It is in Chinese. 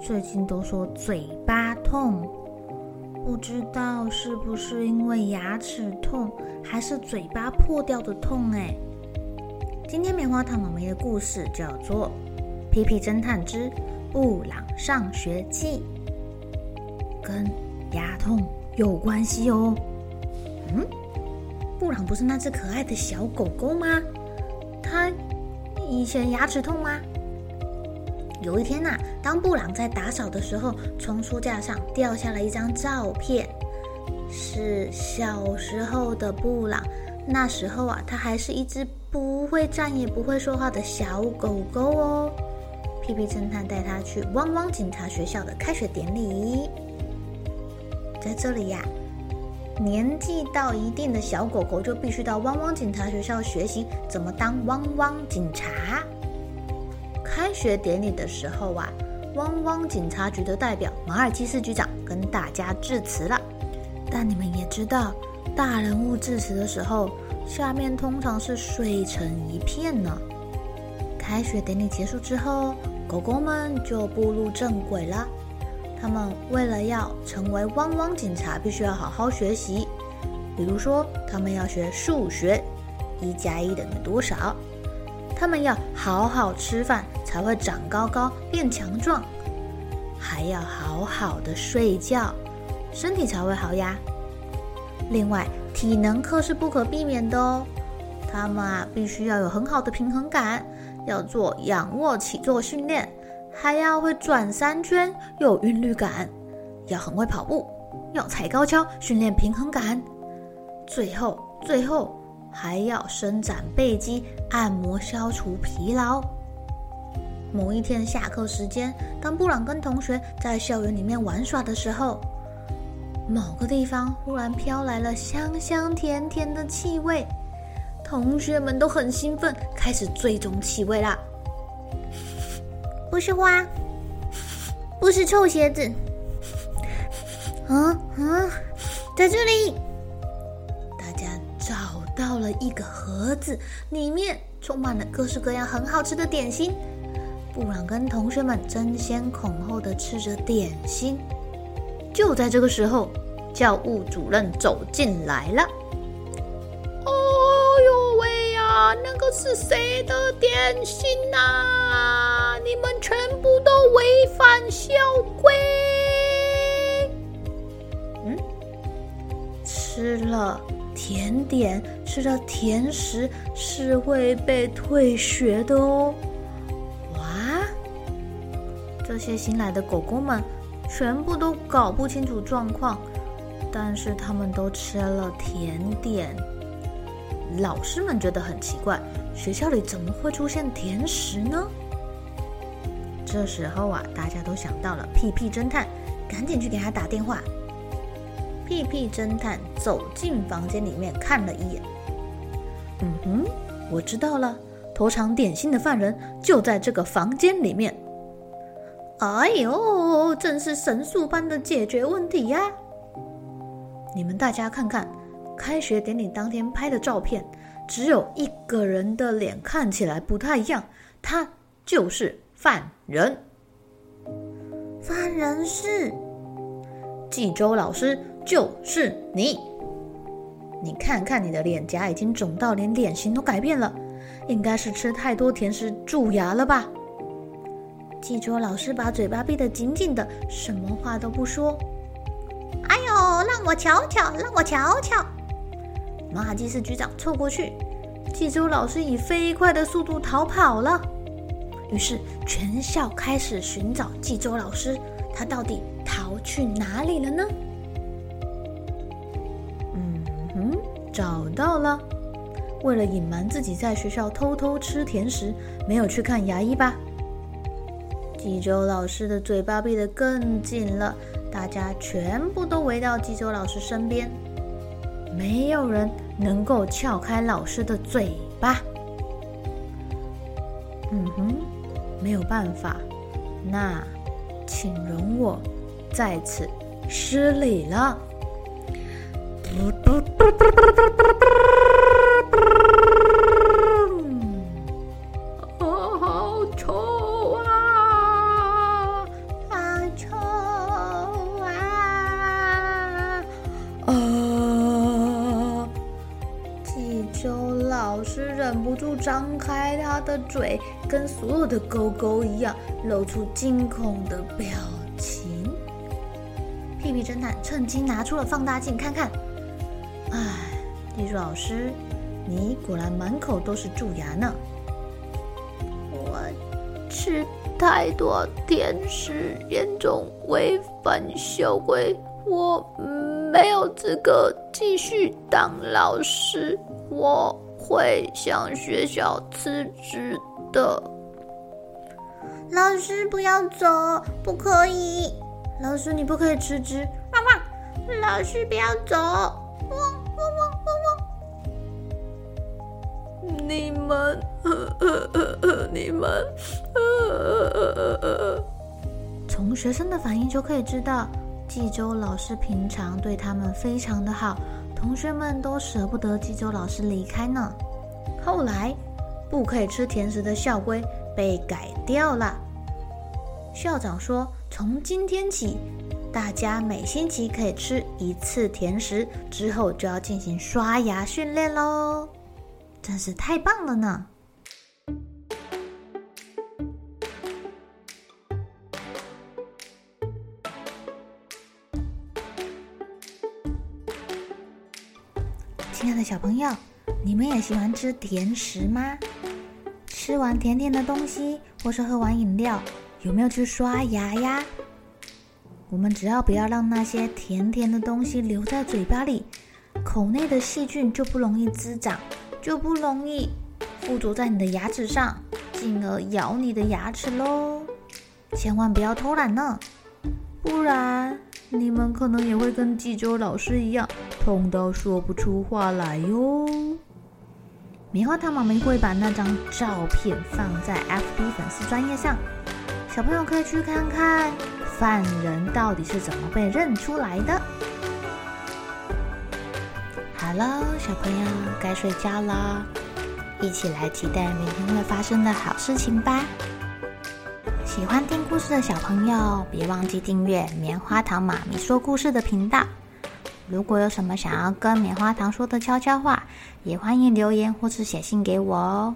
最近都说嘴巴痛，不知道是不是因为牙齿痛，还是嘴巴破掉的痛？哎，今天棉花糖妈咪的故事叫做《皮皮侦探之布朗上学记》，跟牙痛有关系哦。嗯，布朗不是那只可爱的小狗狗吗？他以前牙齿痛吗？有一天呐、啊，当布朗在打扫的时候，从书架上掉下了一张照片，是小时候的布朗。那时候啊，他还是一只不会站也不会说话的小狗狗哦。屁屁侦探带他去汪汪警察学校的开学典礼，在这里呀、年纪到一定的小狗狗就必须到汪汪警察学校学习怎么当汪汪警察。开学典礼的时候啊，汪汪警察局的代表马尔基斯局长跟大家致辞了。但你们也知道，大人物致辞的时候，下面通常是睡成一片呢。开学典礼结束之后，狗狗们就步入正轨了。他们为了要成为汪汪警察，必须要好好学习。比如说，他们要学数学，一加一等于多少？他们要好好吃饭。才会长高高变强壮，还要好好的睡觉，身体才会好呀。另外，体能课是不可避免的哦。他们啊，必须要有很好的平衡感，要做仰卧起坐训练，还要会转三圈，有韵律感，要很会跑步，要踩高跷训练平衡感。最后，最后还要伸展背肌，按摩消除疲劳。某一天下课时间，当布朗跟同学在校园里面玩耍的时候，某个地方忽然飘来了香香甜甜的气味，同学们都很兴奋，开始追踪气味啦。不是花，不是臭鞋子，啊啊，在这里，到了一个盒子，里面充满了各式各样很好吃的点心。布朗跟同学们争先恐后的吃着点心，就在这个时候，教务主任走进来了。哦呦喂呀，那个是谁的点心呐？你们全部都违反校规。嗯，吃了甜点，吃了甜食是会被退学的哦。哇这些新来的狗狗们全部都搞不清楚状况，但是他们都吃了甜点。老师们觉得很奇怪，学校里怎么会出现甜食呢？这时候啊，大家都想到了屁屁侦探，赶紧去给他打电话。屁屁侦探走进房间里面看了一眼，嗯哼，我知道了，偷尝点心的犯人就在这个房间里面。哎呦，真是神速般的解决问题呀！你们大家看看，开学典礼当天拍的照片，只有一个人的脸看起来不太一样，他就是犯人。犯人是济州老师，就是你。你看看你的脸颊已经肿到连脸型都改变了，应该是吃太多甜食蛀牙了吧？记桌老师把嘴巴闭得紧紧的，什么话都不说。哎呦，让我瞧瞧，让我瞧瞧！马基斯局长凑过去，记桌老师以飞快的速度逃跑了。于是全校开始寻找记桌老师，他到底逃去哪里了呢？到了。为了隐瞒自己在学校偷偷吃甜食，没有去看牙医吧？记桌老师的嘴巴闭得更紧了，大家全部都围到记桌老师身边，没有人能够撬开老师的嘴巴。嗯哼，没有办法，那请容我在此失礼了。忍不住张开他的嘴，跟所有的狗狗一样，露出惊恐的表情。屁屁侦探趁机拿出了放大镜看看。哎，记桌老师，你果然满口都是蛀牙呢。我吃太多甜食，严重违反校规，我没有资格继续当老师。我。会向学校辞职的。老师不要走，不可以。老师你不可以辞职。汪汪！老师不要走。汪汪汪汪汪！你们，呃呃呃呃你们，呃呃呃呃从学生的反应就可以知道，记桌老师平常对他们非常的好。同学们都舍不得记桌老师离开呢。后来，不可以吃甜食的校规被改掉了。校长说，从今天起，大家每星期可以吃一次甜食，之后就要进行刷牙训练喽。真是太棒了呢！亲爱的小朋友，你们也喜欢吃甜食吗？吃完甜甜的东西，或是喝完饮料，有没有去刷牙呀？我们只要不要让那些甜甜的东西留在嘴巴里，口内的细菌就不容易滋长，就不容易附着在你的牙齿上，进而咬你的牙齿喽。千万不要偷懒呢，不然你们可能也会跟记桌老师一样。痛到说不出话来哟！棉花糖妈咪会把那张照片放在 FB 粉丝专页上，小朋友可以去看看犯人到底是怎么被认出来的。好了，小朋友该睡觉了，一起来期待明天会发生的好事情吧！喜欢听故事的小朋友，别忘记订阅棉花糖妈咪说故事的频道。如果有什么想要跟棉花糖说的悄悄话，也欢迎留言或是写信给我哦。